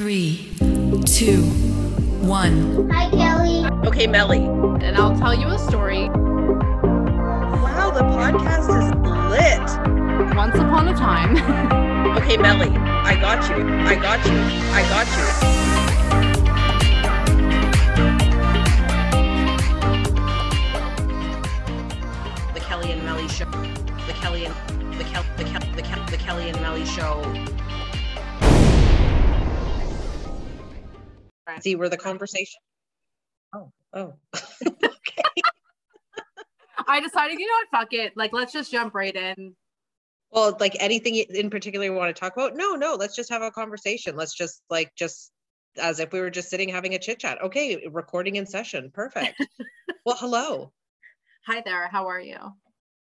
Three, two, one. Hi, Kelly. Okay, Melly. and I'll tell you a story. Wow, the podcast is lit. Once upon a time, Okay, Melly. I got you. I got you. I got you. The Kelly and Melly show. The Kelly and the Kel the Kel the Kel the Kelly and Melly show. See where the conversation. Oh, oh. okay. I decided, you know what, fuck it. Like, let's just jump right in. Well, like anything in particular you want to talk about? No, no, let's just have a conversation. Let's just like just as if we were just sitting having a chit chat. Okay, recording in session. Perfect. well, hello. Hi there. How are you?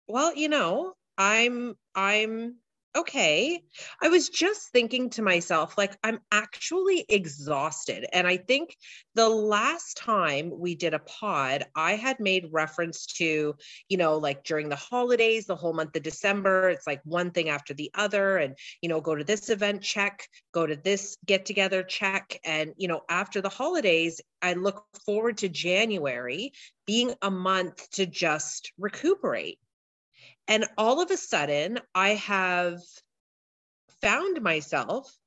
Well, you know, I'm I'm okay. I was just thinking to myself like I'm actually exhausted and I think the last time we did a pod, I had made reference to, you know, like during the holidays, the whole month of December, it's like one thing after the other and, you know, go to this event check, go to this get together check and, you know, after the holidays, I look forward to January being a month to just recuperate. And all of a sudden, I have found myself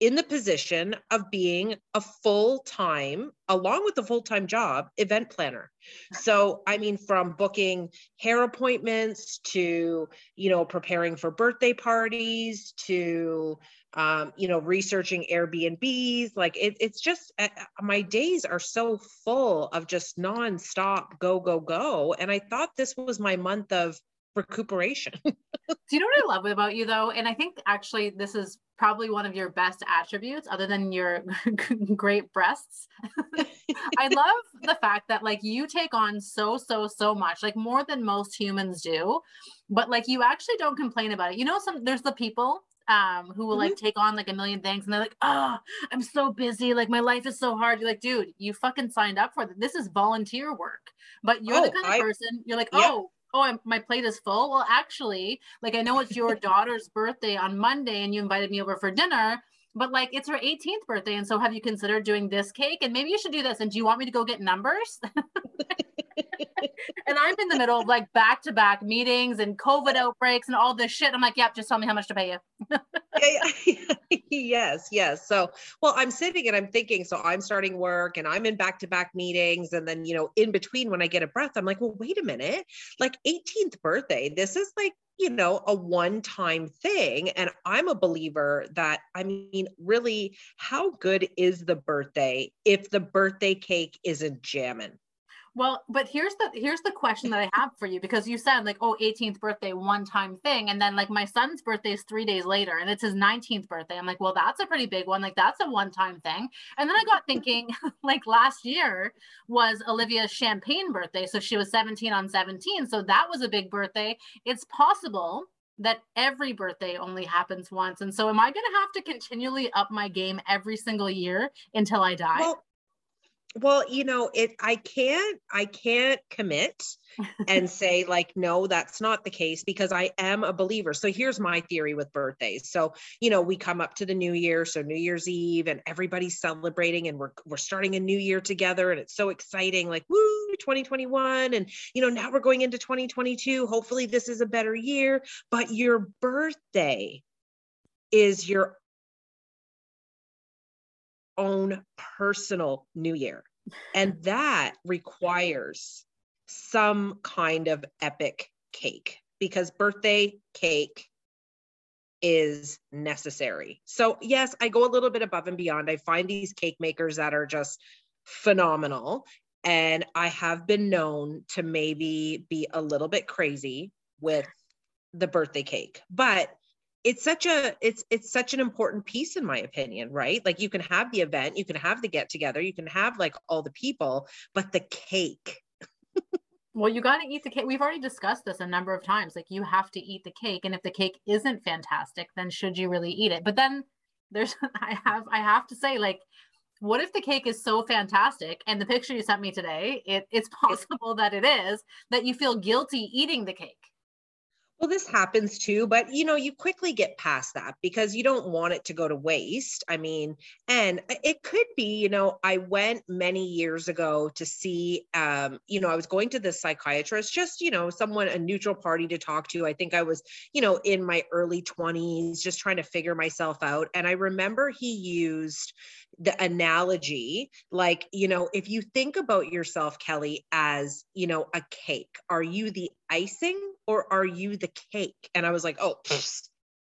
in the position of being a full time, along with a full time job, event planner. So, I mean, from booking hair appointments to, you know, preparing for birthday parties to, um, you know, researching Airbnbs. Like it, it's just uh, my days are so full of just nonstop go, go, go. And I thought this was my month of recuperation. Do you know what I love about you though? And I think actually this is probably one of your best attributes other than your great breasts. I love the fact that like you take on so so so much, like more than most humans do, but like you actually don't complain about it. You know some there's the people um who will Mm-hmm. like take on like a million things and they're like, "Oh, I'm so busy, like my life is so hard." You're like, "Dude, you fucking signed up for this. This is volunteer work." But you're the Oh, kind of I- person you're like, Yep. "Oh, oh I'm, my plate is full? Well actually like i know it's your daughter's birthday on monday and you invited me over for dinner but like it's her 18th birthday and so have you considered doing this cake? And maybe you should do this and do you want me to go get numbers and i'm in the middle of like back to back meetings and covid outbreaks and all this shit i'm like yep just tell me how much to pay you Yeah, yeah. yes, yes. So, well, I'm sitting and I'm thinking, so I'm starting work and I'm in back to back meetings. And then, you know, in between when I get a breath, I'm like, well, wait a minute, like 18th birthday, this is like, you know, a one time thing. And I'm a believer that, I mean, really, how good is the birthday if the birthday cake isn't jamming? Well, but here's the here's the question that I have for you because you said like, oh, 18th birthday, one time thing, and then like my son's birthday is three days later, and it's his 19th birthday. I'm like, well, that's a pretty big one. Like that's a one time thing. And then I got thinking, like last year was Olivia's champagne birthday, so she was 17 on 17, so that was a big birthday. It's possible that every birthday only happens once, and so am I going to have to continually up my game every single year until I die? Well, well, you know, it I can't I can't commit and say like no, that's not the case because I am a believer. So here's my theory with birthdays. So, you know, we come up to the new year, so New Year's Eve and everybody's celebrating and we're we're starting a new year together and it's so exciting like woo 2021 and you know, now we're going into 2022. Hopefully this is a better year, but your birthday is your own personal new year. And that requires some kind of epic cake because birthday cake is necessary. So, yes, I go a little bit above and beyond. I find these cake makers that are just phenomenal. And I have been known to maybe be a little bit crazy with the birthday cake. But it's such a it's it's such an important piece in my opinion right like you can have the event you can have the get together you can have like all the people but the cake Well, you got to eat the cake. We've already discussed this a number of times. Like, you have to eat the cake, and if the cake isn't fantastic, then should you really eat it? But then there's, I have, I have to say, like, what if the cake is so fantastic, and the picture you sent me today, it, it's possible that it is that you feel guilty eating the cake. Well, this happens too, but you know, you quickly get past that because you don't want it to go to waste. I mean, and it could be, you know, I went many years ago to see, um, you know, I was going to the psychiatrist, just, you know, someone, a neutral party to talk to. I think I was, you know, in my early 20s, just trying to figure myself out. And I remember he used the analogy like you know if you think about yourself kelly as you know a cake are you the icing or are you the cake and i was like oh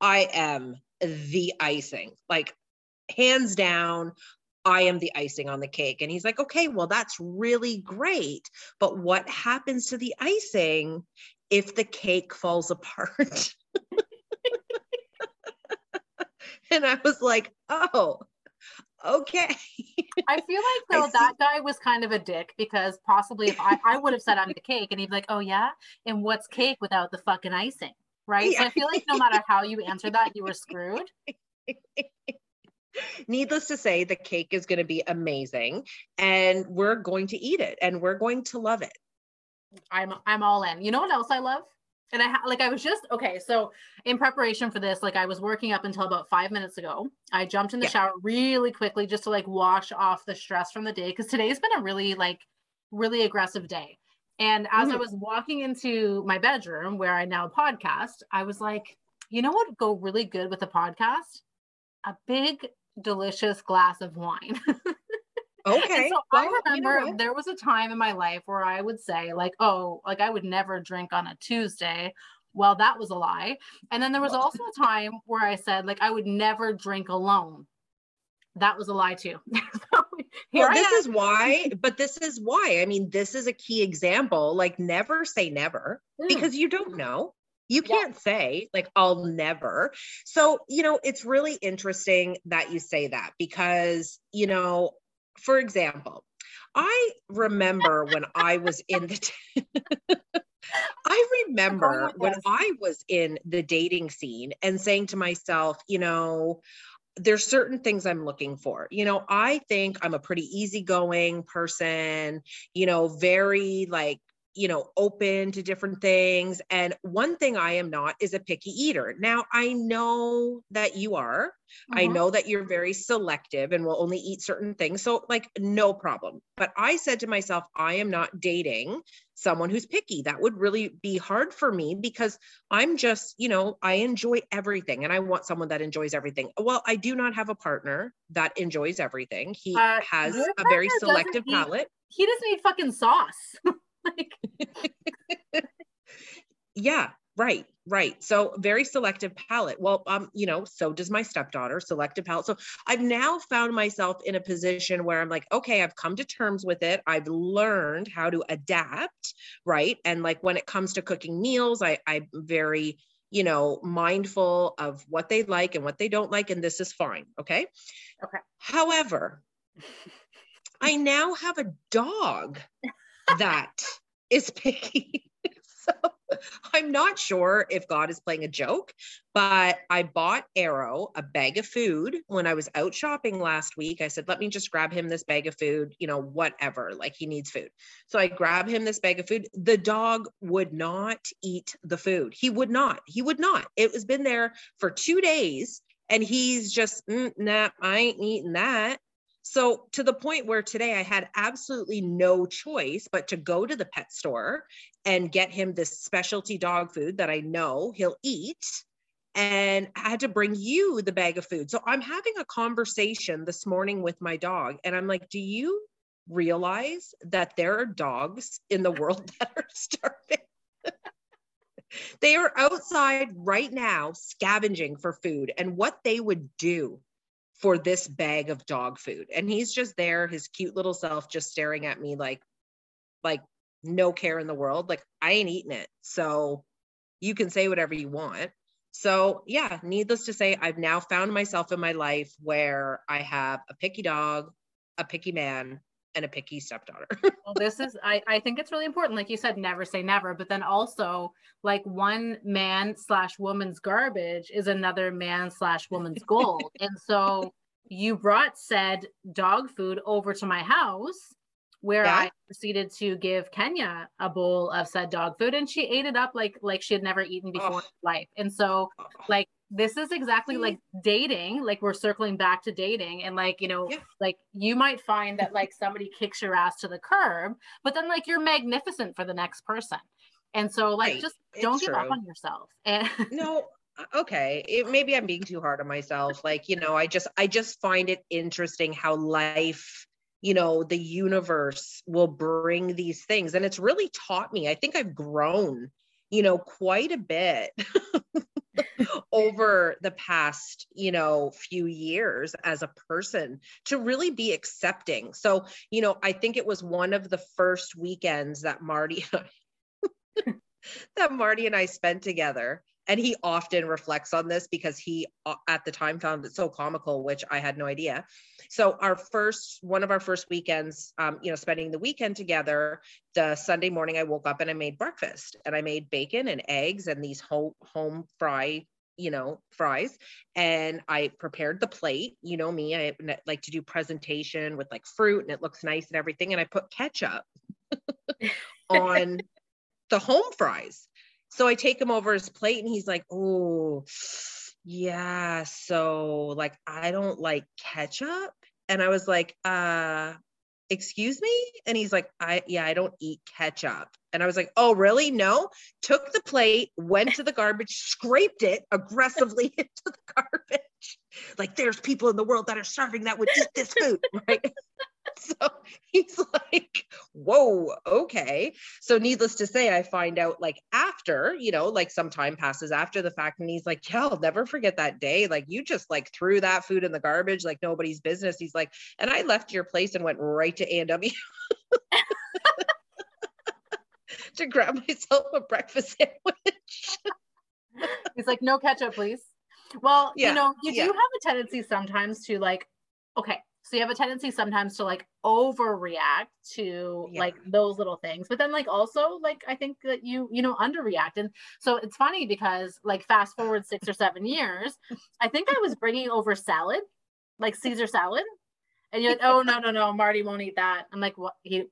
i am the icing like hands down I am the icing on the cake. And he's like, okay, well, that's really great. But what happens to the icing if the cake falls apart? and I was like, oh, okay. I feel like though that guy was kind of a dick because possibly if I, I would have said I'm the cake and he'd be like, oh yeah, and what's cake without the fucking icing, right? Yeah. So I feel like no matter how you answer that, you were screwed. Needless to say, the cake is going to be amazing, and we're going to eat it, and we're going to love it. I'm I'm all in. You know what else I love? And I like I was just okay. So in preparation for this, like I was working up until about five minutes ago. I jumped in the yeah. shower really quickly just to like wash off the stress from the day because today's been a really like really aggressive day. And as mm-hmm. I was walking into my bedroom where I now podcast, I was like, you know what would go really good with a podcast? A big, delicious glass of wine. Okay. So well, I remember you know there was a time in my life where I would say, like, oh, like I would never drink on a Tuesday. Well, that was a lie. And then there was also a time where I said, like, I would never drink alone. That was a lie too. well, this is why, but this is why. I mean, this is a key example. Like, never say never mm. because you don't know. You can't yeah. say, like, I'll never. So, you know, it's really interesting that you say that because, you know, for example, I remember when I was in the t- I remember when I was in the dating scene and saying to myself, you know, there's certain things I'm looking for. You know, I think I'm a pretty easygoing person, you know, very like you know, open to different things. And one thing I am not is a picky eater. Now, I know that you are. Mm-hmm. I know that you're very selective and will only eat certain things. So, like, no problem. But I said to myself, I am not dating someone who's picky. That would really be hard for me because I'm just, you know, I enjoy everything and I want someone that enjoys everything. Well, I do not have a partner that enjoys everything. He uh, has a very selective palate. He doesn't eat fucking sauce. like yeah right right. So very selective palate. Well um you know so does my stepdaughter selective palate. So i've now found myself in a position where i'm like okay i've come to terms with it. I've learned how to adapt right? And like when it comes to cooking meals i i'm very you know mindful of what they like and what they don't like and this is fine okay? Okay. However i now have a dog that is picky. so I'm not sure if God is playing a joke, but I bought Arrow a bag of food when I was out shopping last week. I said, let me just grab him this bag of food, you know, whatever, like he needs food. So I grab him this bag of food. The dog would not eat the food. He would not. He would not. It was been there for two days and he's just, mm, nah, I ain't eating that. So, to the point where today I had absolutely no choice but to go to the pet store and get him this specialty dog food that I know he'll eat. And I had to bring you the bag of food. So, I'm having a conversation this morning with my dog, and I'm like, Do you realize that there are dogs in the world that are starving? they are outside right now scavenging for food and what they would do for this bag of dog food. And he's just there, his cute little self, just staring at me like, like no care in the world. Like I ain't eating it. So you can say whatever you want. So yeah, needless to say, I've now found myself in my life where I have a picky dog, a picky man, and a picky stepdaughter. well, this is I, I think it's really important. Like you said, never say never, but then also like one man slash woman's garbage is another man slash woman's gold. and so you brought said dog food over to my house where Yeah. I proceeded to give Kenya a bowl of said dog food and she ate it up like like she had never eaten before in Oh. her life. And so like this is exactly like dating, like we're circling back to dating and like, you know, Yeah. like you might find that like somebody kicks your ass to the curb, but then like you're magnificent for the next person. And so like Right. just don't give up on yourself. And no uh, okay it, maybe i'm being too hard on myself like you know i just i just find it interesting how life you know the universe will bring these things and it's really taught me i think i've grown you know quite a bit over the past you know few years as a person to really be accepting. So you know i think it was one of the first weekends that marty that marty and i spent together and he often reflects on this because he uh, at the time found it so comical which i had no idea. So our first one of our first weekends um, you know spending the weekend together the sunday morning i woke up and i made breakfast and i made bacon and eggs and these home home fry you know fries. And i prepared the plate. You know me i like to do presentation with like fruit and it looks nice and everything. And i put ketchup on the home fries so I take him over his plate and he's like, oh, yeah. So like, I don't like ketchup. And I was like, uh, excuse me? And he's like, I, yeah, I don't eat ketchup. And I was like, oh, really? No. Took the plate, went to the garbage, scraped it aggressively into the garbage. Like, there's people in the world that are starving that would eat this food, right? so he's like, whoa, okay. So needless to say, I find out like after, you know, like some time passes after the fact, and he's like, Yeah, I'll never forget that day. Like you just like threw that food in the garbage like nobody's business. He's like, and I left your place and went right to A&W to grab myself a breakfast sandwich. He's like, no ketchup, please. Well, Yeah, you know, you yeah. do have a tendency sometimes to like, okay, so you have a tendency sometimes to like overreact to Yeah. like those little things, but then like also like I think that you you know underreact, and so it's funny because like fast forward six or seven years, I think I was bringing over salad, like Caesar salad, and you're like, oh no no no, Marty won't eat that. I'm like, what? He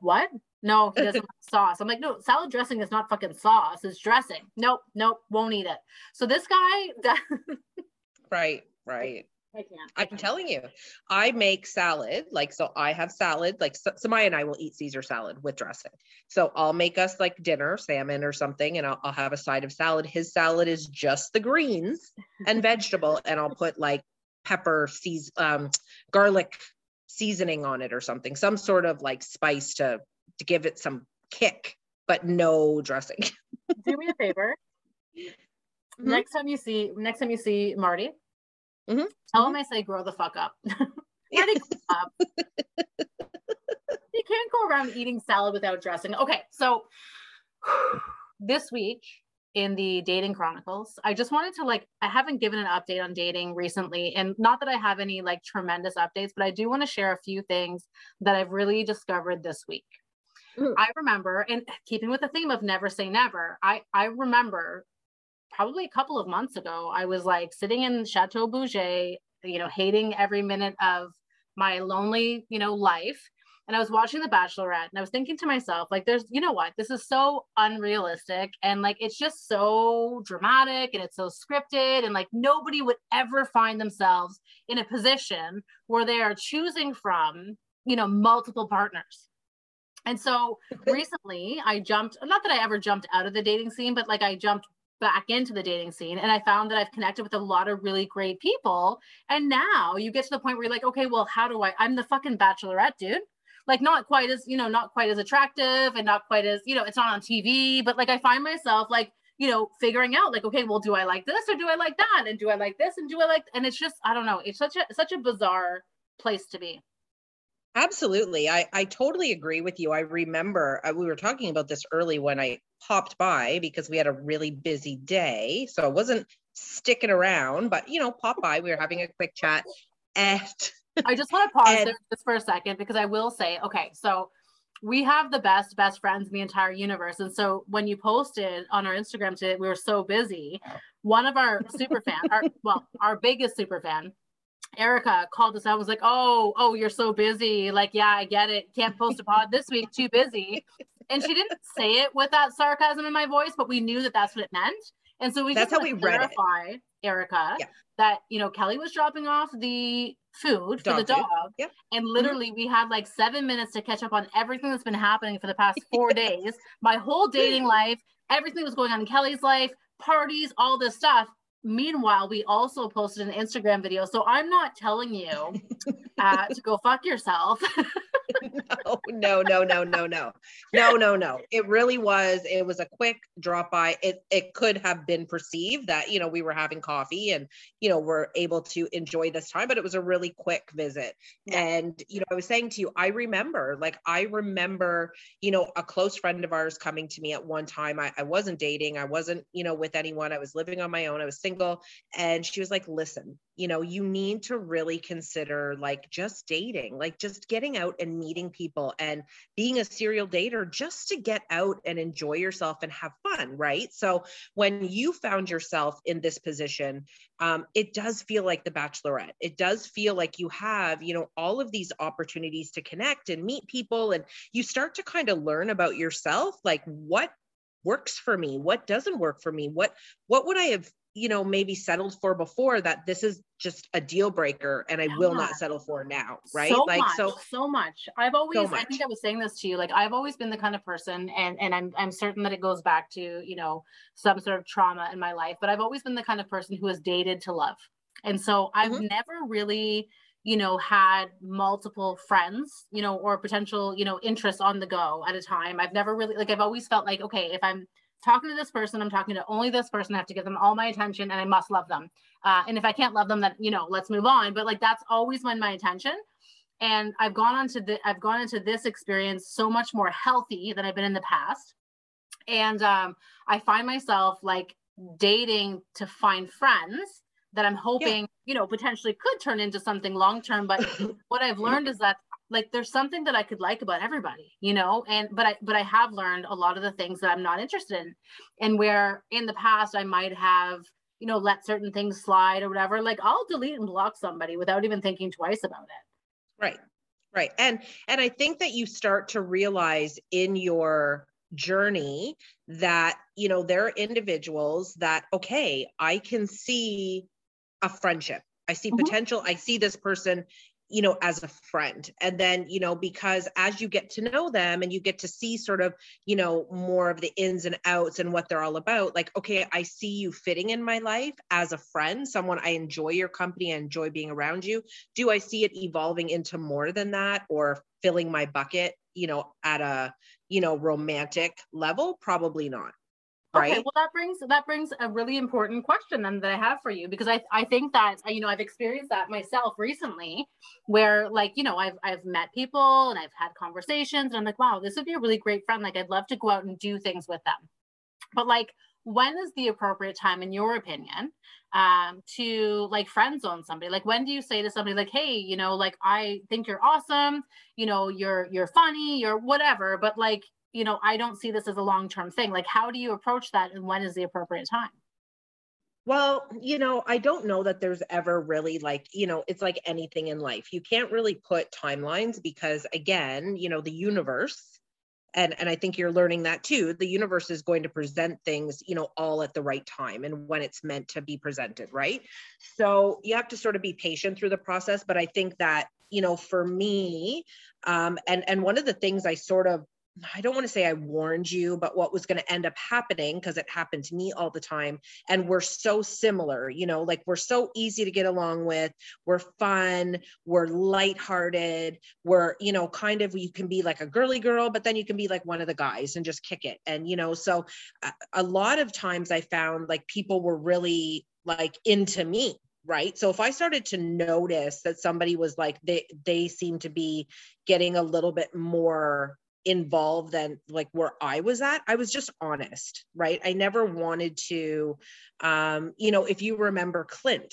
what? No, he doesn't like sauce. I'm like, no, salad dressing is not fucking sauce. It's dressing. Nope, nope, won't eat it. So this guy, Right, right. I can't. I'm telling you, I make salad. Like, so I have salad, like Samaya and I will eat Caesar salad with dressing. So I'll make us like dinner, salmon or something, and I'll, I'll have a side of salad. His salad is just the greens and vegetable, and I'll put like pepper, seas, um, garlic seasoning on it or something, some sort of like spice to to give it some kick, but no dressing. Do me a favor. Mhm. Next time you see, next time you see Marty, Mhm, tell them I say grow the fuck up. Grow up. you can't go around eating salad without dressing. Okay, so this week in the dating chronicles, I just wanted to like, I haven't given an update on dating recently, and not that I have any like tremendous updates, but I do want to share a few things that I've really discovered this week. Mhm. I remember, and keeping with the theme of never say never, I I remember probably a couple of months ago, I was like sitting in Chateau Bouget, you know, hating every minute of my lonely, you know, life. And I was watching The Bachelorette and I was thinking to myself, like, there's, you know what, this is so unrealistic. And like, it's just so dramatic and it's so scripted. And like, nobody would ever find themselves in a position where they are choosing from, you know, multiple partners. And so recently I jumped, not that I ever jumped out of the dating scene, but like I jumped back into the dating scene and I found that I've connected with a lot of really great people. And now you get to the point where you're like, okay, well, how do I? I'm the fucking bachelorette, dude. Like, not quite as, you know, not quite as attractive and not quite as, you know, it's not on TV, but like I find myself like, you know, figuring out like, okay, well, do I like this or do I like that? And do I like this and do I like, and it's just, I don't know, it's such a, such a bizarre place to be. Absolutely. I, I totally agree with you. I remember uh, we were talking about this early when I popped by because we had a really busy day. So I wasn't sticking around, but you know, pop by. We were having a quick chat. And I just want to pause And- there just for a second because I will say, okay, so we have the best best friends in the entire universe, and so when you posted on our Instagram today, we were so busy. One of our super fan, our well, our biggest super fan, Erica called us out, was like, Oh, oh, you're so busy. Like, yeah, I get it. Can't post a pod this week, too busy. And she didn't say it with that sarcasm in my voice, but we knew that that's what it meant. And so we That's just how we read it. Erica, Yeah. that you know Kelly was dropping off the food for the Dog dog, Yep. and mm-hmm. literally we had like seven minutes to catch up on everything that's been happening for the past four days. My whole dating life, everything was going on in Kelly's life, parties, all this stuff. Meanwhile, we also posted an Instagram video. So I'm not telling you uh, to go fuck yourself. no, no, no, no, no, no, no, no. It really was. It was a quick drop by. It it could have been perceived that you know we were having coffee and you know we're able to enjoy this time, but it was a really quick visit. Yeah. And you know, I was saying to you, I remember, like I remember, you know, a close friend of ours coming to me at one time. I, I wasn't dating. I wasn't you know with anyone. I was living on my own. I was single, and she was like, "Listen, you know, you need to really consider like just dating, like just getting out and meeting." People and being a serial dater just to get out and enjoy yourself and have fun, right? So when you found yourself in this position, um, it does feel like the bachelorette. It does feel like you have, you know, all of these opportunities to connect and meet people. And you start to kind of learn about yourself, like what works for me, what doesn't work for me, what what would I have you know maybe settled for before that this is just a deal breaker and i will not settle for now right? So like much, so so much. I've always i much. think i was saying this to you like i've always been the kind of person and and i'm i'm certain that it goes back to you know some sort of trauma in my life but i've always been the kind of person who has dated to love. And so i've Mhm. never really you know had multiple friends you know or potential you know interests on the go at a time. I've never really like i've always felt like okay if i'm talking to this person i'm talking to only this person i have to give them all my attention and i must love them. Uh, and if i can't love them then you know let's move on. But like that's always been my intention. And i've gone on to the i've gone into this experience so much more healthy than i've been in the past. And um, i find myself like dating to find friends that i'm hoping you know potentially could turn into something long term. But what i've learned is that like there's something that i could like about everybody you know? And but i but i have learned a lot of the things that i'm not interested in. And where in the past i might have you know let certain things slide or whatever like i'll delete and block somebody without even thinking twice about it. Right right. And and i think that you start to realize in your journey that you know there are individuals that okay i can see a friendship. I see Mhm. potential. I see this person you know as a friend. And then you know because as you get to know them and you get to see sort of you know more of the ins and outs and what they're all about like okay i see you fitting in my life as a friend someone i enjoy your company i enjoy being around you. Do i see it evolving into more than that or filling my bucket you know at a you know romantic level? Probably not right? Okay, well that brings that brings a really important question then that I have for you because I I think that uh, you know I've experienced that myself recently where like you know I've I've met people and I've had conversations and I'm like wow this would be a really great friend. Like I'd love to go out and do things with them. But like when is the appropriate time in your opinion um to like friend zone somebody? Like when do you say to somebody like hey you know like i think you're awesome. You know you're you're funny. You're whatever. But like you know i don't see this as a long term thing like how do you approach that and when is the appropriate time Well, you know, I don't know that there's ever really like, you know, it's like anything in life. You can't really put timelines because again, you know, the universe and and I think you're learning that too. The universe is going to present things, you know, all at the right time and when it's meant to be presented, right? So, you have to sort of be patient through the process, but I think that, you know, for me, um and and one of the things I sort of I don't want to say I warned you, but what was going to end up happening because it happened to me all the time and we're so similar you know like we're so easy to get along with we're fun we're lighthearted we're you know kind of you can be like a girly girl but then you can be like one of the guys and just kick it and you know so a, a lot of times i found like people were really like into me right? So if i started to notice that somebody was like they they seem to be getting a little bit more involved than like where I was at. I was just honest, right? I never wanted to um you know, if you remember Clint,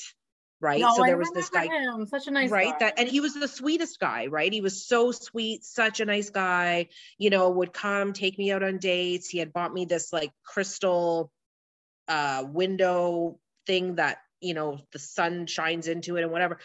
right? No, so I there was this guy him. such a nice right guy. that and he was the sweetest guy right he was so sweet such a nice guy you know would come take me out on dates he had bought me this like crystal uh window thing that you know the sun shines into it and whatever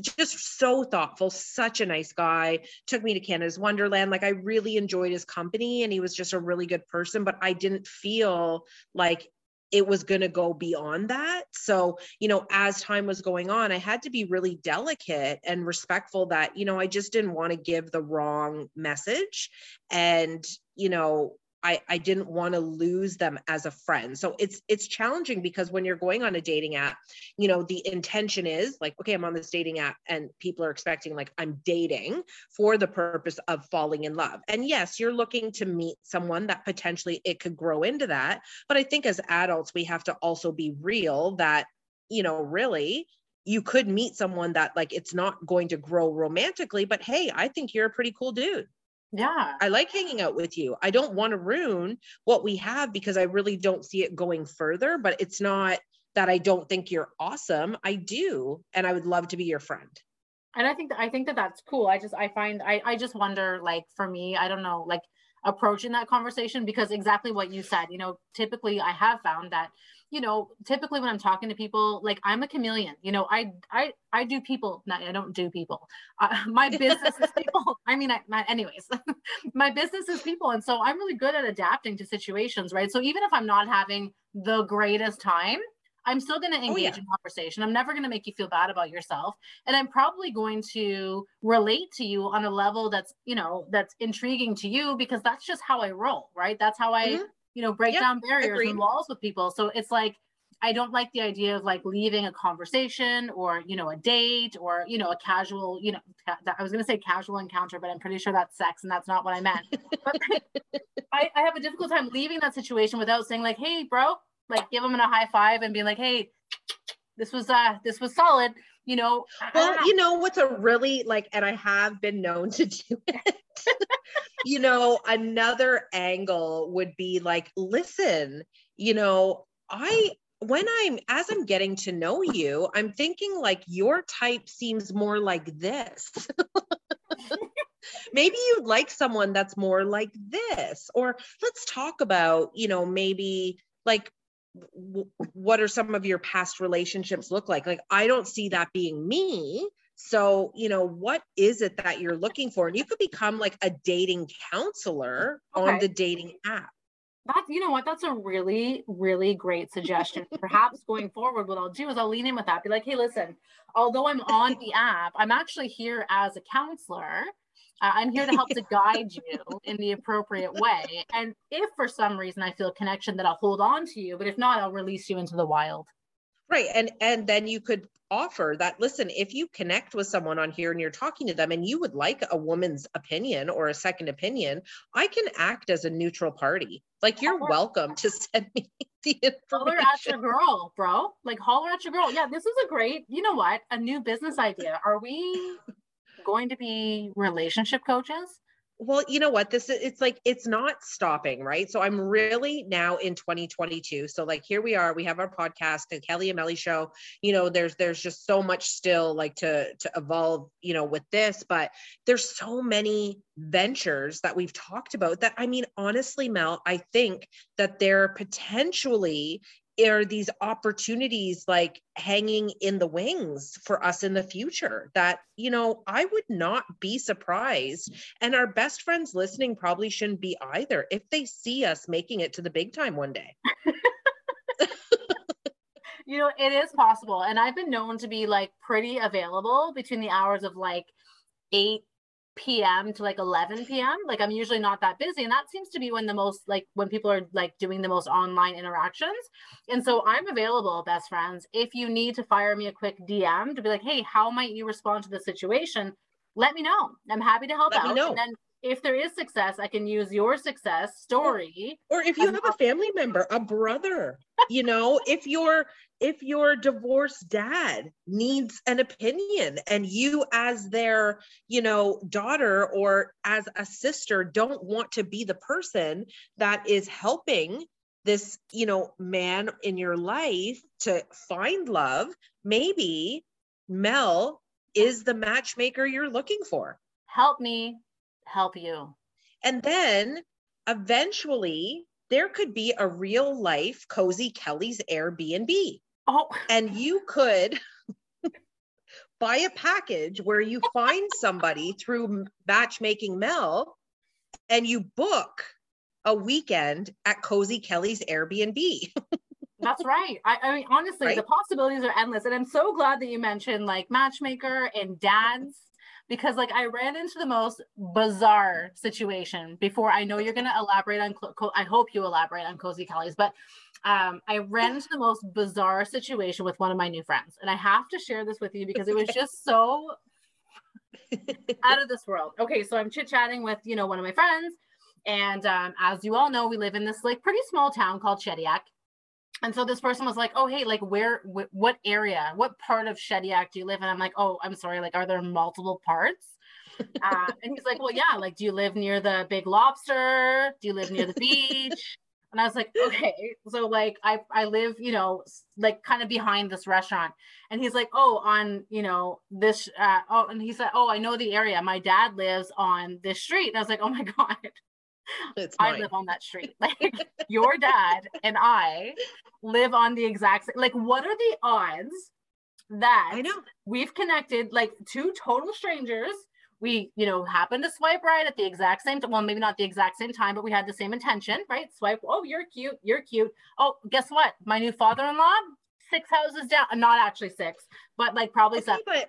just so thoughtful such a nice guy took me to canada's wonderland like i really enjoyed his company and he was just a really good person but i didn't feel like it was going to go beyond that. So, you know, as time was going on, I had to be really delicate and respectful that, you know, I just didn't want to give the wrong message. And, you know, I, I didn't want to lose them as a friend. So it's it's challenging because when you're going on a dating app, you know, the intention is like, okay, I'm on this dating app and people are expecting like I'm dating for the purpose of falling in love. And yes, you're looking to meet someone that potentially it could grow into that. But I think as adults, we have to also be real that, you know, really you could meet someone that like it's not going to grow romantically, but hey, I think you're a pretty cool dude yeah. I like hanging out with you. I don't want to ruin what we have because I really don't see it going further, but it's not that I don't think you're awesome. I do. And I would love to be your friend. And I think that I think that that's cool. I just I find I I just wonder like for me, I don't know, like approaching that conversation because exactly what you said, you know, typically I have found that you know, typically when I'm talking to people, like I'm a chameleon. You know, I I I do people. Not I don't do people. Uh, my business is people. I mean, I, my, anyways, my business is people, and so I'm really good at adapting to situations, right? So even if I'm not having the greatest time, I'm still going to engage oh, yeah. in conversation. I'm never going to make you feel bad about yourself. And I'm probably going to relate to you on a level that's, you know, that's intriguing to you because that's just how I roll, right? That's how I, mm-hmm you know, break yep, down barriers agreed. and walls with people. So it's like, I don't like the idea of like leaving a conversation or, you know, a date or, you know, a casual, you know, I was going to say casual encounter, but I'm pretty sure that's sex and that's not what I meant. But I, I have a difficult time leaving that situation without saying like, Hey bro, like give them a high five and being like, Hey, this was, uh, this was solid you know well you know what's a really like and i have been known to do it you know another angle would be like listen you know i when i'm as i'm getting to know you i'm thinking like your type seems more like this. Maybe you'd like someone that's more like this or let's talk about you know maybe like what are some of your past relationships look like? Like i don't see that being me. So you know what is it that you're looking for? And you could become like a dating counselor okay. on the dating app. That's you know what? That's a really really great suggestion. Perhaps going forward what i'll do is i'll lean in with that be like hey listen although i'm on the app i'm actually here as a counselor uh, I'm here to help to guide you in the appropriate way. And if for some reason I feel a connection, that I'll hold on to you. But if not, I'll release you into the wild. Right. And and then you could offer that listen, if you connect with someone on here and you're talking to them and you would like a woman's opinion or a second opinion, I can act as a neutral party. Like you're holler. welcome to send me the information. Holler at your girl, bro. Like holler at your girl. Yeah, this is a great, you know what? A new business idea. Are we going to be relationship coaches? Well, you know what? This is it's like it's not stopping, right? So I'm really now in 2022. So like here we are, we have our podcast, the Kelly and Melly show. You know, there's there's just so much still like to to evolve, you know, with this, but there's so many ventures that we've talked about that I mean, honestly, Mel, I think that there potentially are these opportunities like hanging in the wings for us in the future that you know i would not be surprised. And our best friends listening probably shouldn't be either if they see us making it to the big time one day. You know it is possible. And i've been known to be like pretty available between the hours of like 8 p.m. to like 11 p.m. Like I'm usually not that busy. And that seems to be when the most, like when people are like doing the most online interactions. And so I'm available, best friends. If you need to fire me a quick DM to be like, hey, how might you respond to the situation? Let me know. I'm happy to help Let out. Me know. And then if there is success, I can use your success story. Or, or if you have a family member, a brother, you know, if your if your divorced dad needs an opinion and you as their, you know, daughter or as a sister don't want to be the person that is helping this, you know, man in your life to find love, maybe Mel is the matchmaker you're looking for. Help me help you. And then eventually there could be a real life cozy Kelly's Airbnb. Oh, and you could buy a package where you find somebody through matchmaking Mel and you book a weekend at Cozy Kelly's Airbnb. That's right. I, I mean, honestly, Right? the possibilities are endless. And I'm so glad that you mentioned like matchmaker and dads because like I ran into the most bizarre situation before. I know you're going to elaborate on, I hope you elaborate on Cozy Kelly's, but um, I ran into the most bizarre situation with one of my new friends. And I have to share this with you because it was just so out of this world. Okay, so I'm chit chatting with you know one of my friends, and um, as you all know, we live in this like pretty small town called Shediac. And so this person was like, "Oh, hey, like where, wh- what area, what part of Shediac do you live in?" I'm like, "Oh, I'm sorry, like are there multiple parts?" Uh, and he's like, "Well, yeah, like do you live near the Big Lobster? Do you live near the beach?" And I was like, "Okay, so like I I live, you know, like kind of behind this restaurant." And he's like, "Oh, on you know this, uh, oh," and he said, "Oh, I know the area. My dad lives on this street." And I was like, "Oh my god." It's I mine. live on that street. Like your dad and I live on the exact same. Like, what are the odds that I know. we've connected like two total strangers? We, you know, happened to swipe right at the exact same time. Well, maybe not the exact same time, but we had the same intention, right? Swipe. Oh, you're cute. You're cute. Oh, guess what? My new father-in-law, six houses down. Not actually six, but like probably Okay, seven. but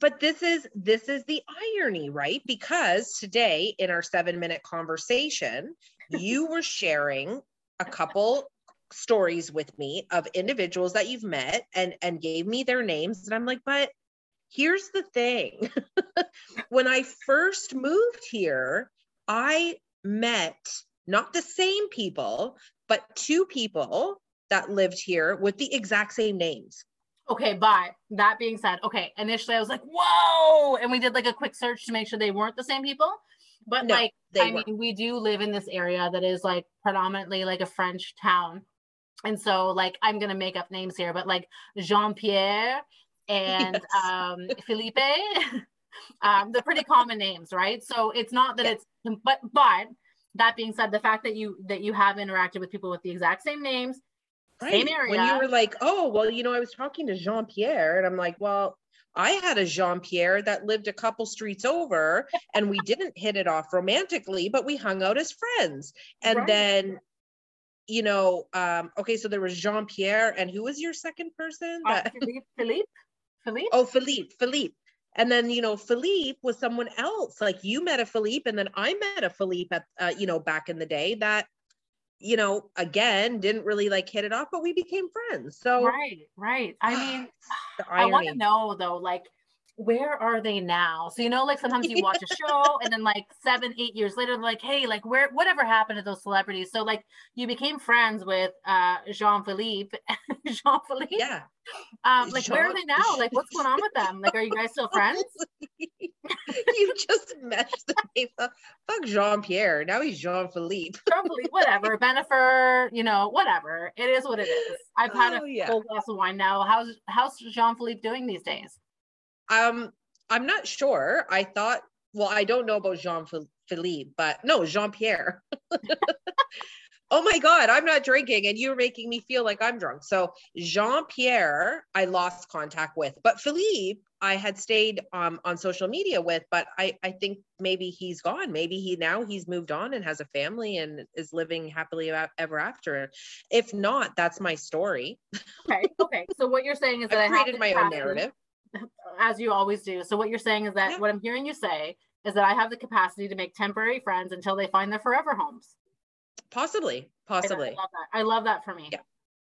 but this is this is the irony, right? Because today in our 7-minute conversation, you were sharing a couple stories with me of individuals that you've met and and gave me their names and I'm like, "But here's the thing. when I first moved here, I met not the same people, but two people that lived here with the exact same names. Okay, but that being said, okay, initially I was like, whoa, and we did like a quick search to make sure they weren't the same people. But No, like, I weren't. mean, we do live in this area that is like predominantly like a French town. And so, like, I'm gonna make up names here, but like Jean Pierre and Yes. um, Felipe, um, they're pretty common names, right? So it's not that it's, but but that being said, the fact that you that you have interacted with people with the exact same names, area, When you were like, oh, well, you know, I was talking to Jean Pierre, and I'm like, well, I had a Jean Pierre that lived a couple streets over, and we didn't hit it off romantically, but we hung out as friends. And Right. then, you know, um, okay, so there was Jean Pierre, and who was your second person? uh, That, Philippe, Philippe, Philippe. oh, Philippe, Philippe. And then, you know, Philippe was someone else. Like you met a Philippe, and then I met a Philippe at, uh, you know, back in the day that, you know, again, didn't really like hit it off, but we became friends. So Right, right. I mean, I want to know though, like, where are they now? So you know, like sometimes you watch a show and then like seven, eight years later, they're like, hey, like where whatever happened to those celebrities? So like you became friends with uh Jean Philippe. Jean Philippe. Yeah. Um, like where are they now? Like what's going on with them? Like are you guys still friends? you just meshed the name up. Fuck Jean Pierre. Now he's Jean Philippe. Jean Philippe, whatever. Bennifer, you know, whatever. It is what it is. I've had Oh, a yeah. full glass of wine now. How's how's Jean Philippe doing these days? Um, I'm not sure. I thought, well, I don't know about Jean Philippe, but no, Jean Pierre. oh my God, I'm not drinking, and you're making me feel like I'm drunk. So Jean Pierre, I lost contact with, but Philippe, I had stayed um, on social media with, but I, I think maybe he's gone. Maybe he now he's moved on and has a family and is living happily ever after. If not, that's my story. Okay, okay. So what you're saying is that I I've created my own narrative. As you always do. So what you're saying is that Yeah. what I'm hearing you say is that I have the capacity to make temporary friends until they find their forever homes. Possibly, possibly. I love that. I love that for me. Yeah.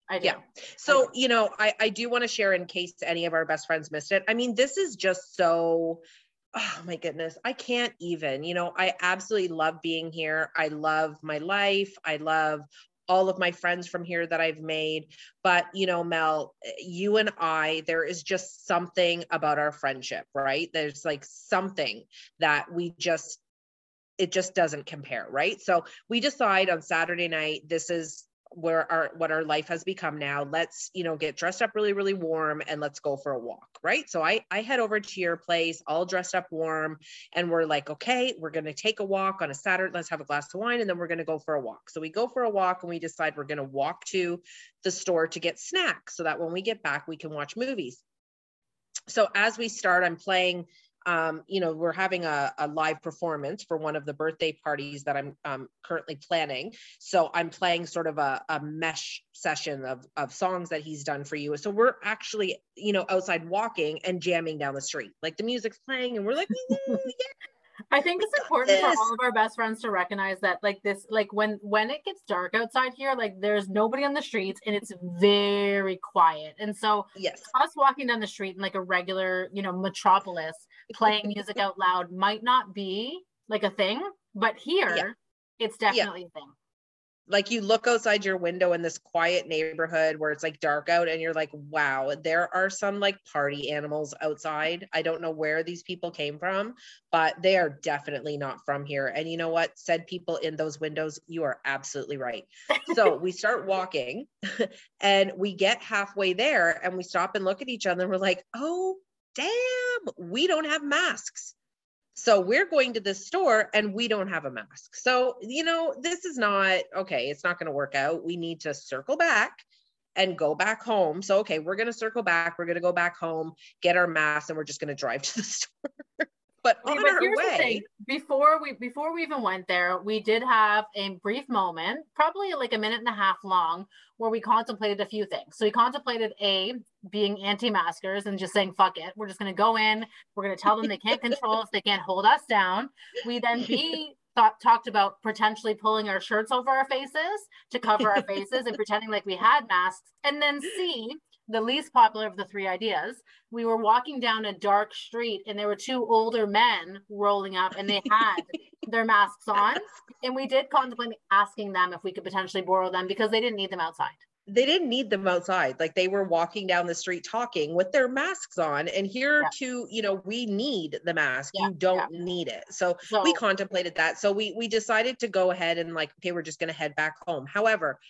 I do. Yeah. So, you know, I, I do want to share in case any of our best friends missed it. I mean, this is just so, oh my goodness, I can't even, you know, I absolutely love being here. I love my life. I love all of my friends from here that I've made. But, you know, Mel, you and I, there is just something about our friendship, right? There's like something that we just, it just doesn't compare, right? So we decide on Saturday night, this is where our what our life has become now let's you know get dressed up really really warm and let's go for a walk right? So i i head over to your place all dressed up warm and we're like okay we're going to take a walk on a saturday let's have a glass of wine and then we're going to go for a walk. So we go for a walk and we decide we're going to walk to the store to get snacks so that when we get back we can watch movies. So as we start i'm playing um, you know, we're having a, a, live performance for one of the birthday parties that I'm um, currently planning. So I'm playing sort of a, a mesh session of, of songs that he's done for you. So we're actually, you know, outside walking and jamming down the street. Like the music's playing and we're like, yeah. I think it's important for all of our best friends to recognize that like this like when when it gets dark outside here like there's nobody on the streets and it's very quiet. And so yes. us walking down the street in like a regular, you know, metropolis playing music out loud might not be like a thing, but here yeah. it's definitely yeah. a thing like you look outside your window in this quiet neighborhood where it's like dark out and you're like wow there are some like party animals outside. I don't know where these people came from but they are definitely not from here. And you know what? Said people in those windows you are absolutely right. So we start walking and we get halfway there and we stop and look at each other and we're like oh damn we don't have masks so we're going to this store and we don't have a mask. So, you know, this is not okay. It's not going to work out. We need to circle back and go back home. So, okay, we're going to circle back. We're going to go back home, get our mask, and we're just going to drive to the store. But on but our way, before we before we even went there, we did have a brief moment, probably like a minute and a half long, where we contemplated a few things. So we contemplated a being anti-maskers and just saying fuck it we're just going to go in we're going to tell them they can't control us they can't hold us down. We then b thought talked about potentially pulling our shirts over our faces to cover our faces and pretending like we had masks. And then c the least popular of the three ideas. We were walking down a dark street and there were two older men rolling up and they had their masks on. And we did contemplate asking them if we could potentially borrow them because they didn't need them outside. They didn't need them outside. Like they were walking down the street talking with their masks on. And here yeah. to you know we need the mask. Yeah, you don't yeah. need it. So, so, we contemplated that. So we we decided to go ahead and like okay we're just going to head back home. However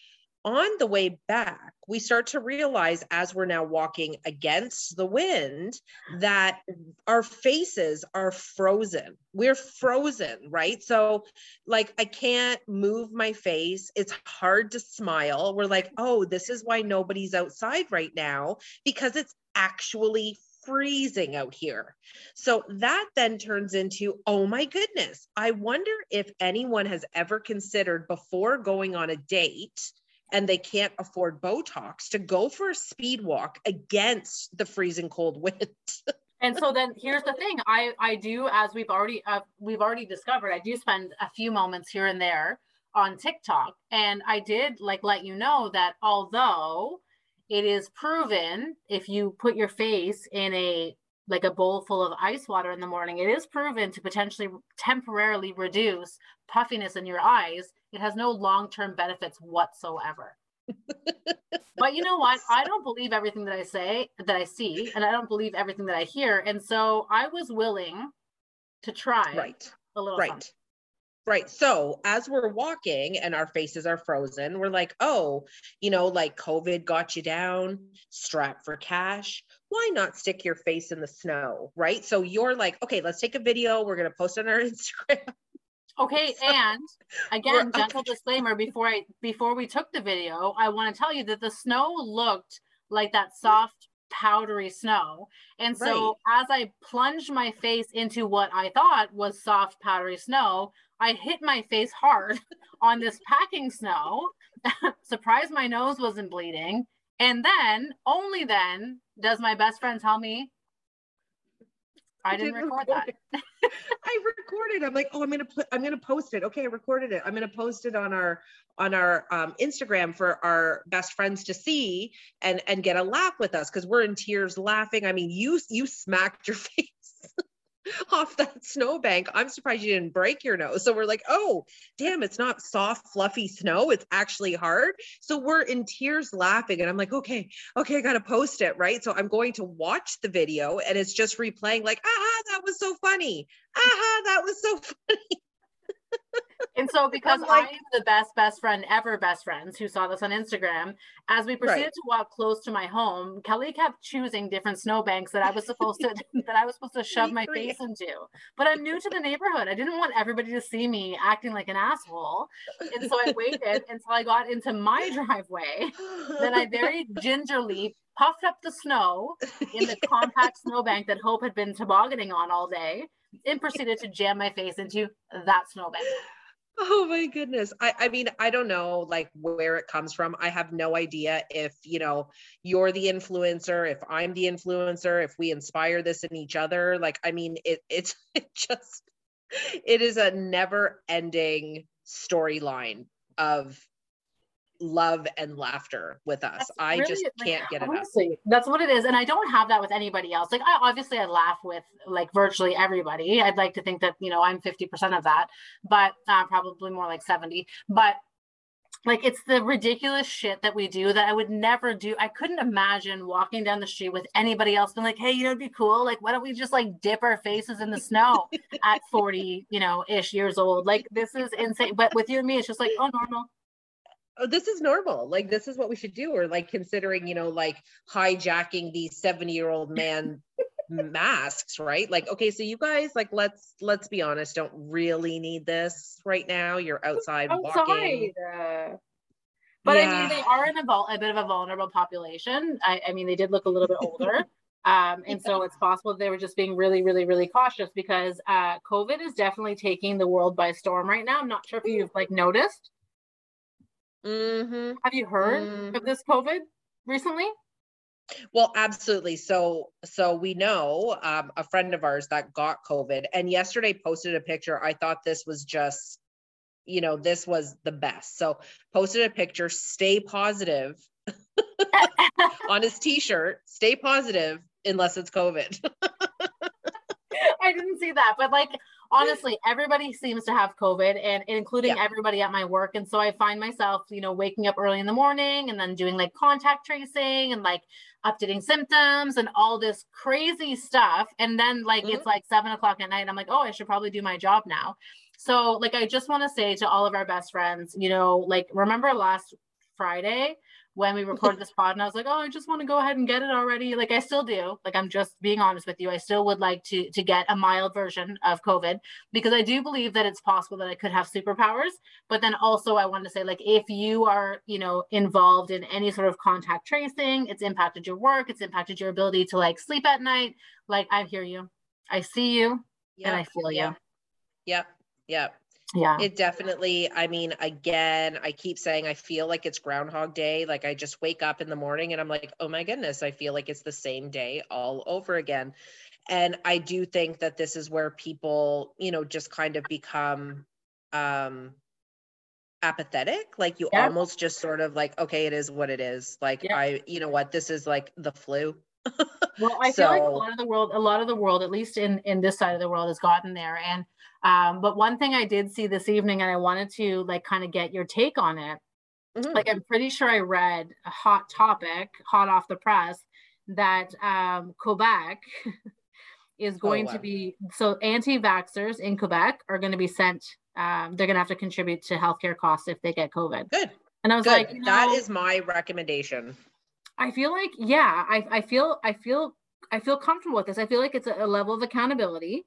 on the way back, we start to realize as we're now walking against the wind that our faces are frozen. We're frozen, right? So, like, I can't move my face. It's hard to smile. We're like, oh, this is why nobody's outside right now because it's actually freezing out here. So that then turns into, oh my goodness, I wonder if anyone has ever considered before going on a date and they can't afford Botox to go for a speed walk against the freezing cold wind. and so then here's the thing I, I do, as we've already, uh, we've already discovered, I do spend a few moments here and there on TikTok. And I did like let you know that although it is proven if you put your face in a like a bowl full of ice water in the morning, it is proven to potentially temporarily reduce puffiness in your eyes it has no long term benefits whatsoever. but you know what? I don't believe everything that I say, that I see, and I don't believe everything that I hear. And so I was willing to try right. a little. Right. Right. So as we're walking and our faces are frozen, we're like, oh, you know, like COVID got you down, strap for cash. Why not stick your face in the snow? Right. So you're like, okay, let's take a video. We're going to post on our Instagram. Okay, and again, gentle disclaimer before I before we took the video, I want to tell you that the snow looked like that mm. soft powdery snow. And so right. as I plunged my face into what I thought was soft powdery snow, I hit my face hard on this packing snow. Surprised my nose wasn't bleeding. And then, only then, does my best friend tell me I didn't, didn't record, record that. I recorded. I'm like, oh, I'm gonna put, I'm gonna post it. Okay, I recorded it. I'm gonna post it on our on our um, Instagram for our best friends to see and and get a laugh with us because we're in tears laughing. I mean, you you smacked your face off that snowbank. I'm surprised you didn't break your nose. So we're like, oh, damn, it's not soft, fluffy snow. It's actually hard. So we're in tears laughing. And I'm like, okay, okay, I got to post it. Right. So I'm going to watch the video and it's just replaying, like, ah, that was so funny. Ah, that was so funny. And so, because I'm like- I am the best best friend ever, best friends who saw this on Instagram, as we proceeded Right. to walk close to my home, Kelly kept choosing different snowbanks that I was supposed to that I was supposed to shove my face into. But I'm new to the neighborhood. I didn't want everybody to see me acting like an asshole, and so I waited until I got into my driveway. Then I very gingerly puffed up the snow in the compact snowbank that Hope had been tobogganing on all day, and proceeded to jam my face into that snowbank. Oh my goodness. I, I mean, I don't know like where it comes from. I have no idea if, you know, you're the influencer, if I'm the influencer, if we inspire this in each other. Like, I mean, it it's it just it is a never ending storyline of love and laughter with us. That's I just really, like, can't get enough. honestly, That's what it is, and I don't have that with anybody else. Like, I obviously I laugh with like virtually everybody. I'd like to think that you know I'm fifty percent of that, but uh, probably more like seventy. But like, it's the ridiculous shit that we do that I would never do. I couldn't imagine walking down the street with anybody else being like, "Hey, you know, it'd be cool. Like, why don't we just like dip our faces in the snow at forty, you know, ish years old? Like, this is insane." But with you and me, it's just like, oh, normal. Oh, this is normal. Like this is what we should do. Or like considering, you know, like hijacking these 70 year old man masks, right? Like, okay, so you guys, like, let's let's be honest, don't really need this right now. You're outside, walking. outside. uh, But I mean, they are in a, vul- a bit of a vulnerable population. I, I mean, they did look a little bit older. Um, and so it's possible they were just being really, really, really cautious because uh, COVID is definitely taking the world by storm right now. I'm not sure if you've like noticed. Hmm Have you heard Mhm. of this COVID recently? Well, absolutely. So, so we know um, a friend of ours that got COVID, and yesterday posted a picture. I thought this was just, you know, this was the best. So, posted a picture. Stay positive on his T-shirt. Stay positive unless it's COVID. See that, but like honestly, everybody seems to have COVID, and including Yeah. everybody at my work. And so I find myself, you know, waking up early in the morning and then doing like contact tracing and like updating symptoms and all this crazy stuff. And then like it's mm-hmm. like seven o'clock at night. I'm like, oh, I should probably do my job now. So like I just want to say to all of our best friends, you know, like remember last Friday when we recorded this pod and I was like, oh, I just want to go ahead and get it already. Like I still do. Like I'm just being honest with you. I still would like to to get a mild version of COVID because I do believe that it's possible that I could have superpowers. But then also I want to say like if you are, you know, involved in any sort of contact tracing, it's impacted your work, it's impacted your ability to like sleep at night. Like I hear you. I see you and I feel you. Yep. Yep. Yeah. It definitely, I mean, again, I keep saying I feel like it's Groundhog Day. Like I just wake up in the morning and I'm like, oh my goodness, I feel like it's the same day all over again. And I do think that this is where people, you know, just kind of become um apathetic. Like you Yeah. almost just sort of like, okay, it is what it is. Like Yeah. I, you know what, this is like the flu. Well, I feel like a lot of the world, a lot of the world, at least in in this side of the world, has gotten there. And um, but one thing I did see this evening, and I wanted to like kind of get your take on it. Mhm. Like I'm pretty sure I read a hot topic, hot off the press, that um, Quebec is going to Oh, wow. be so anti-vaxxers in Quebec are going to be sent. Um, they're going to have to contribute to healthcare costs if they get COVID. Good. And I was Good. like, you know, is my recommendation. I feel like, yeah, I, I feel, I feel, I feel comfortable with this. I feel like it's a, a level of accountability.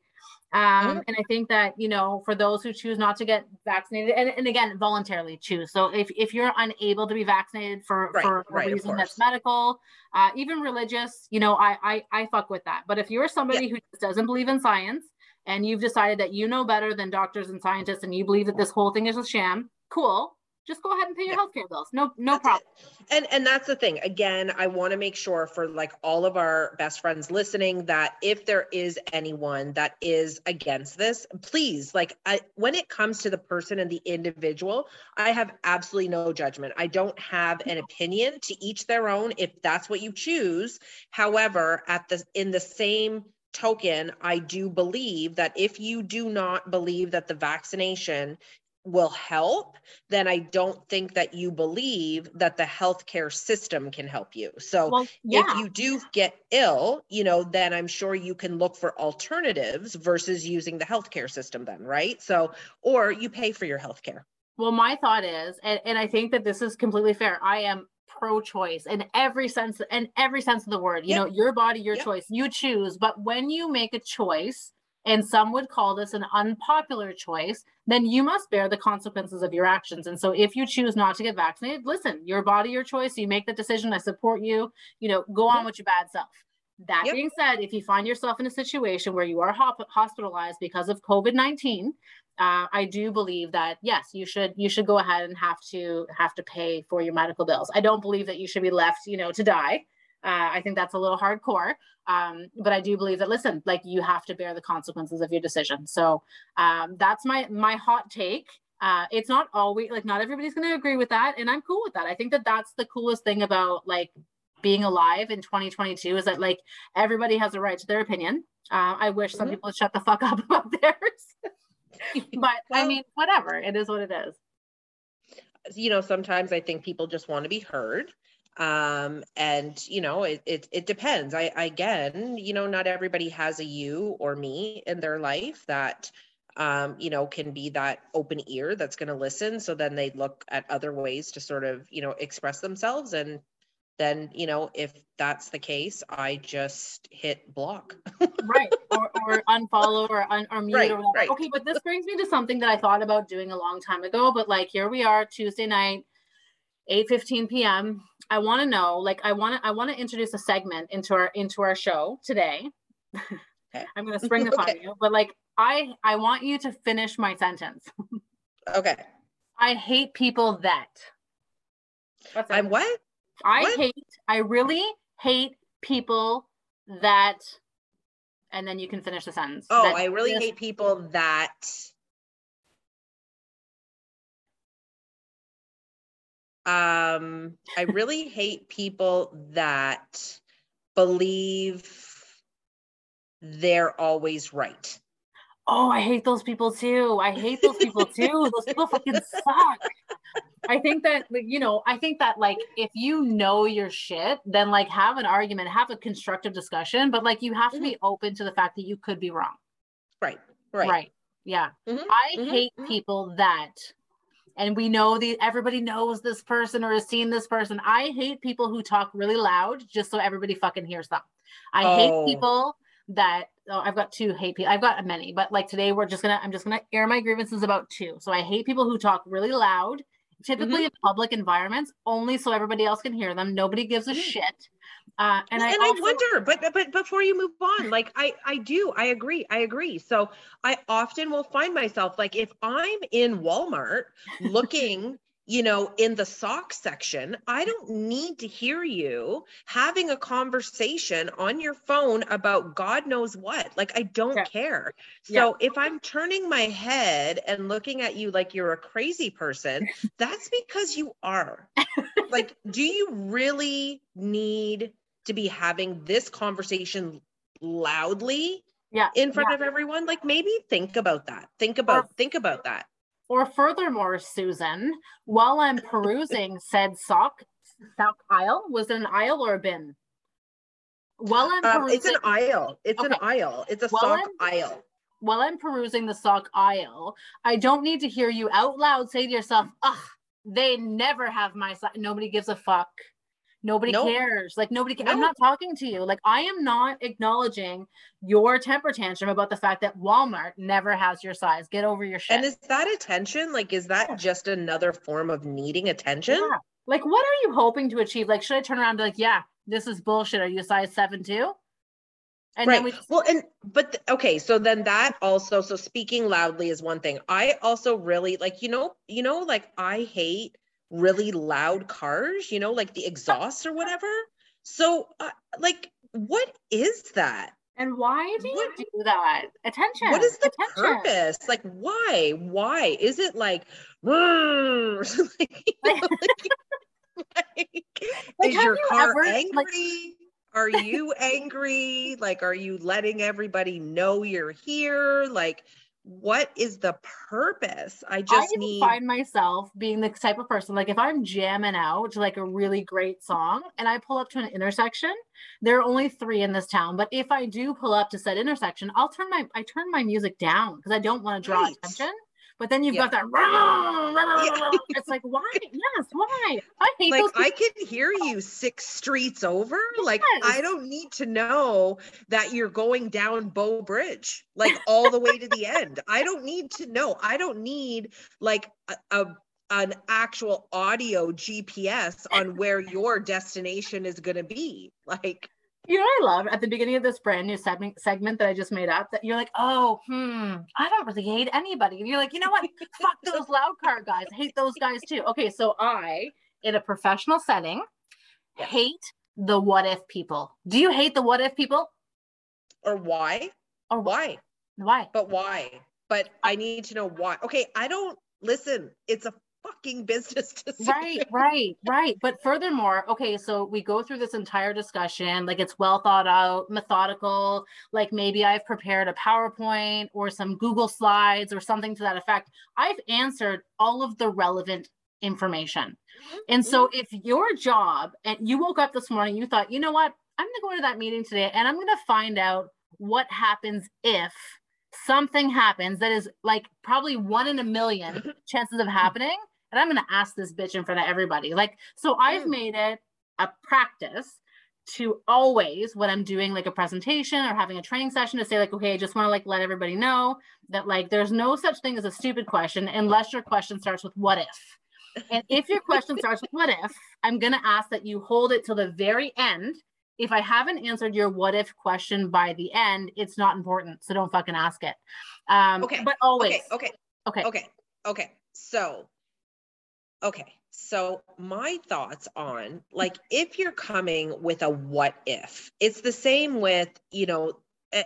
Um, and I think that, you know, for those who choose not to get vaccinated and, and again, voluntarily choose. So if, if you're unable to be vaccinated for, Right, for a of reason that's medical, uh, even religious, you know, I, I, I fuck with that. But if you're somebody who just doesn't believe in science and you've decided that you know better than doctors and scientists and you believe that this whole thing is a sham, cool. Just go ahead and pay your Yeah. healthcare bills. No, no That's problem. it. And and that's the thing. Again, I want to make sure for like all of our best friends listening that if there is anyone that is against this, please like I when it comes to the person and the individual, I have absolutely no judgment. I don't have an opinion to each their own if that's what you choose. However, at the in the same token, I do believe that if you do not believe that the vaccination will help, then I don't think that you believe that the healthcare system can help you. So Well, yeah. if you do get ill, you know, then I'm sure you can look for alternatives versus using the healthcare system then, right? So or you pay for your healthcare. Well, my thought is, and, and I think that this is completely fair. I am pro-choice in every sense, in every sense of the word. You Yep. know, your body, your Yep. choice. You choose. But when you make a choice, and some would call this an unpopular choice, then you must bear the consequences of your actions. And so, if you choose not to get vaccinated, listen, your body, your choice. You make the decision. I support you. You know, go on with your bad self. That Yep. being said, if you find yourself in a situation where you are hop- hospitalized because of COVID nineteen, uh, I do believe that yes, you should you should go ahead and have to have to pay for your medical bills. I don't believe that you should be left, you know, to die. Uh, I think that's a little hardcore. Um, but I do believe that listen, like you have to bear the consequences of your decision. So um, that's my my hot take. Uh, it's not always like not everybody's going to agree with that, and I'm cool with that. I think that that's the coolest thing about like being alive in 2022 is that like everybody has a right to their opinion. Uh, I wish some Mhm. people would shut the fuck up about theirs but I mean, whatever. It is what it is. you know, sometimes I think people just want to be heard. Um, and you know, it, it it depends. I again, you know, not everybody has a you or me in their life that um, you know, can be that open ear that's going to listen. So then they look at other ways to sort of, you know, express themselves. And then, you know, if that's the case, I just hit block. right. Or, or unfollow or, un, or mute Right, or whatever. right. Okay, but this brings me to something that I thought about doing a long time ago. But like here we are, Tuesday night, 8 15 p.m. I want to know, like, I want to I want to introduce a segment into our into our show today. Okay. I'm gonna spring this on you, but like I I want you to finish my sentence. okay. I hate people that. I'm what? I What? hate, I really hate people that, and then you can finish the sentence. Oh, that I really just- hate people that um I really hate people that believe they're always right. Oh, I hate those people too. I hate those people too. Those people fucking suck. I think that, you know, I think that, like, if you know your shit, then, like, have an argument, have a constructive discussion, but, like, you have to be open to the fact that you could be wrong. Right. Right. Right. Yeah. Mhm, I mhm, hate mhm. people that, and we know the everybody knows this person or has seen this person. I hate people who talk really loud just so everybody fucking hears them. I Oh. hate people that oh, I've got two hate people. I've got many, but like today we're just gonna I'm just gonna air my grievances about two. So I hate people who talk really loud, typically Mm-hmm. in public environments, only so everybody else can hear them. Nobody gives a Mhm. shit. Uh, and Well, I and also, I wonder, but but before you move on, like I I do, I agree, I agree. So I often will find myself like if I'm in Walmart looking, you know, in the sock section, I don't need to hear you having a conversation on your phone about God knows what. Like I don't Yeah. care. Yeah. So if I'm turning my head and looking at you like you're a crazy person, that's because you are like do you really need to be having this conversation loudly yeah, in front yeah. of everyone like maybe think about that think about think about that Or furthermore, Susan, while I'm perusing said sock sock aisle, was it an aisle or a bin? While I'm um, perusing, it's an aisle it's an aisle it's a Well, sock I'm- aisle while I'm perusing the sock aisle, I don't need to hear you out loud say to yourself, "Ugh, they never have my sock. Nobody gives a fuck. Nobody Nope. cares. Like nobody. Ca- I'm not talking to you. Like I am not acknowledging your temper tantrum about the fact that Walmart never has your size. Get over your shit. and is that attention like is that Yeah. just another form of needing attention Yeah. Like, what are you hoping to achieve? Like, should I turn around and be like, yeah, this is bullshit. Are you size seven too? And right then we well and but th- okay so then that also so speaking loudly is one thing i also really like you know you know like i hate really loud cars you know like the exhaust or whatever. So uh, like what is that? And why do you do that? Attention. what is the attention. purpose? Like why? Why? Is it like, like, you know, like, Like, is your you car ever, like- angry? Are you angry? Like are you letting everybody know you're here? Like what is the purpose? I I just even need find myself being the type of person like if I'm jamming out to like a really great song and I pull up to an intersection, there are only three in this town. But if I do pull up to said intersection, I'll turn my I turn my music down because I don't want to draw Right. attention. But then you've Yeah. got that it's like why? Yes, why? I hate like those I can hear you six streets over. Like I don't need to know that you're going down Bow Bridge, like all the way to the end. I don't need to know. I don't need like a, a an actual audio GPS on where your destination is going to be. Like You know what I love at the beginning of this brand new segment segment that I just made up that you're like, oh, hmm, I don't really hate anybody. And you're like, you know what? Fuck those loud car guys. I hate those guys too. Okay, so I, in a professional setting, Yeah. hate the what if people. Do you hate the what if people? or why? Or Why? why? But why? But I need to know why. Okay, I don't listen. It's a fucking business decision. right right right. But furthermore okay so we go through this entire discussion like it's well thought out methodical like maybe i've prepared a powerpoint or some google slides or something to that effect. I've answered all of the relevant information. Mm-hmm, and so mm-hmm. if your job and you woke up this morning you thought you know what? I'm going to go into that meeting today and i'm going to find out what happens if something happens that is like probably one in a million chances of happening and i'm going to ask this bitch in front of everybody like so i've Mm. made it a practice to always when i'm doing like a presentation or having a training session to say like okay i just want to like let everybody know that like there's no such thing as a stupid question unless your question starts with what if and if your question starts with what if, I'm going to ask that you hold it till the very end. If I haven't answered your what if question by the end, it's not important. So don't fucking ask it. Um, Okay, But always. Okay, okay, Okay. okay, okay. So, okay. So, my thoughts on like if you're coming with a what if, it's the same with, you know,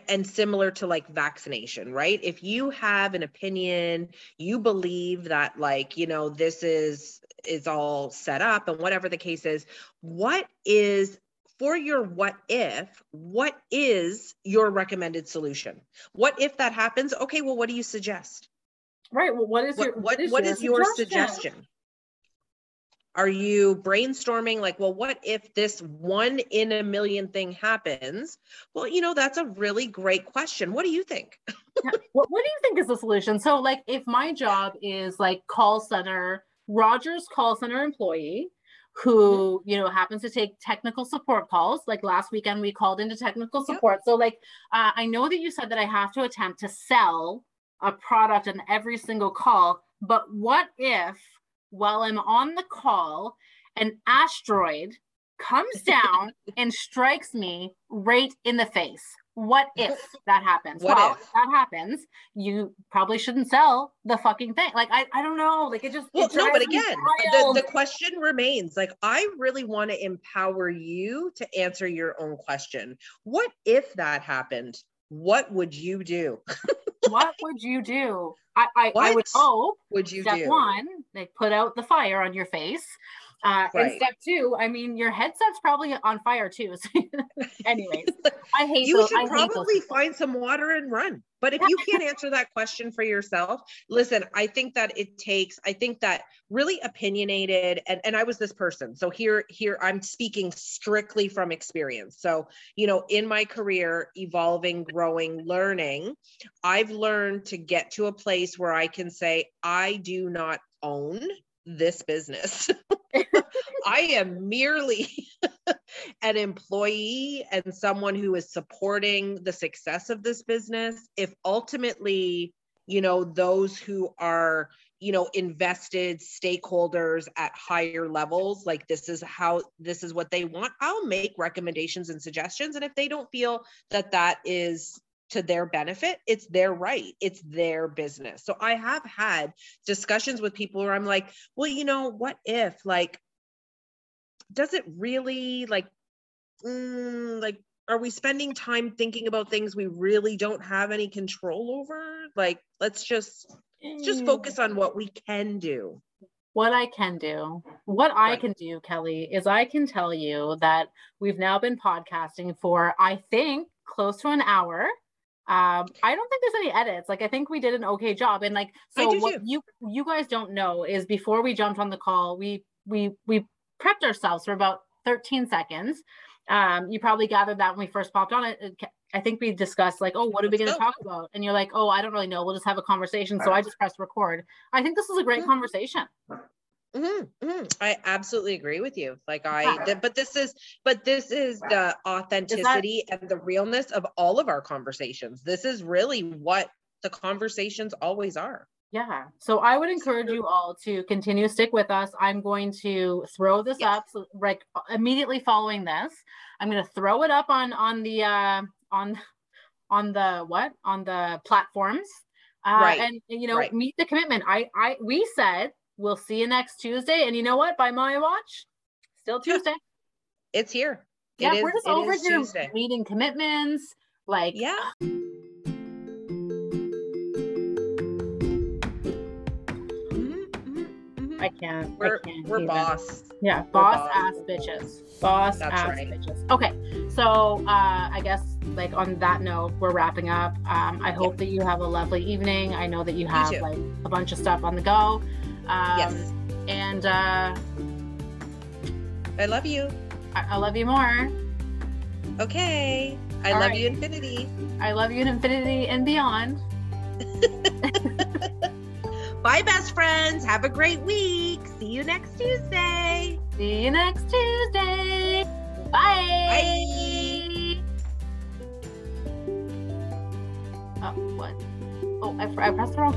and similar to like vaccination, right? If you have an opinion, you believe that like, you know, this is is all set up and whatever the case is, what is for your what if, what is your recommended solution? What if that happens? Okay, well, what do you suggest? Right. Well, what is your what what, what is your suggestion? Are you brainstorming like, well, what if this one in a million thing happens? Well, you know, that's a really great question. What do you think? Yeah. What, what do you think is the solution? So, like, if my job is like call center, Rogers call center employee who, you know, happens to take technical support calls, like last weekend we called into technical support. So, like, uh, I know that you said that I have to attempt to sell a product on every single call, but what if while I'm on the call, an asteroid comes down and strikes me right in the face? What if that happens? What well, if? that happens, you probably shouldn't sell the fucking thing. Like I, I don't know. Like it just Well, it no, but again, the, the question remains like, I really want to empower you to answer your own question. What if that happened? What would you do? what would you do? I, I, I would hope Would you step do? one, they put out the fire on your face. Uh, And step two, I mean, your headset's probably on fire too. So anyways, I hate you those. should I probably find some water and run. But if you can't answer that question for yourself, listen, I think that it takes, I think that really opinionated and, and I was this person. So here, here I'm speaking strictly from experience. So, you know, in my career, evolving, growing, learning, I've learned to get to a place where I can say, I do not own this business. I am merely an employee and someone who is supporting the success of this business if ultimately you know those who are you know invested stakeholders at higher levels like this is how this is what they want i'll make recommendations and suggestions and if they don't feel that that is to their benefit it's their right it's their business so i have had discussions with people where i'm like well you know what if like does it really like mm, like are we spending time thinking about things we really don't have any control over like let's just just focus on what we can do What I can do, what I Right. can do, Kelly, is I can tell you that we've now been podcasting for, I think, close to an hour. Um, I don't think there's any edits. Like I think we did an okay job. And like so what too. you you guys don't know is before we jumped on the call, we we we prepped ourselves for about 13 seconds. Um, you probably gathered that when we first popped on it. it I think we discussed like, oh, what are we going to talk about? And you're like, oh, I don't really know. We'll just have a conversation. So I just pressed record. I think this is a great Mhm. conversation. Mhm, mhm. I absolutely agree with you. Like I, Yeah. th- but this is, but this is the authenticity and the realness of all of our conversations. This is really what the conversations always are. Yeah. So I would encourage you all to continue stick with us. I'm going to throw this Yes. up so like immediately following this. I'm going to throw it up on on the uh on on the what? On the platforms. Uh Right. and you know, Right. meet the commitment. I I we said we'll see you next Tuesday and you know what? By my watch, still Tuesday. It's here. Yeah, is- we're just it over is here Tuesday. meeting commitments like Yeah. Mhm, mhm, mhm. I can't. We're I can't we're boss. Yeah, boss boss. ass bitches. Boss That's ass right. bitches. Okay, so uh, I guess like on that note, we're wrapping up. Um, I hope that you have a lovely evening. I know that you have like a bunch of stuff on the go. Um, Yes. And uh, I love you. I-, I love you more. Okay. I All love right. you infinity. I love you in infinity and beyond. Bye, best friends. Have a great week. See you next Tuesday. See you next Tuesday. Bye. Bye. Oh, what? Oh, I, I pressed the wrong.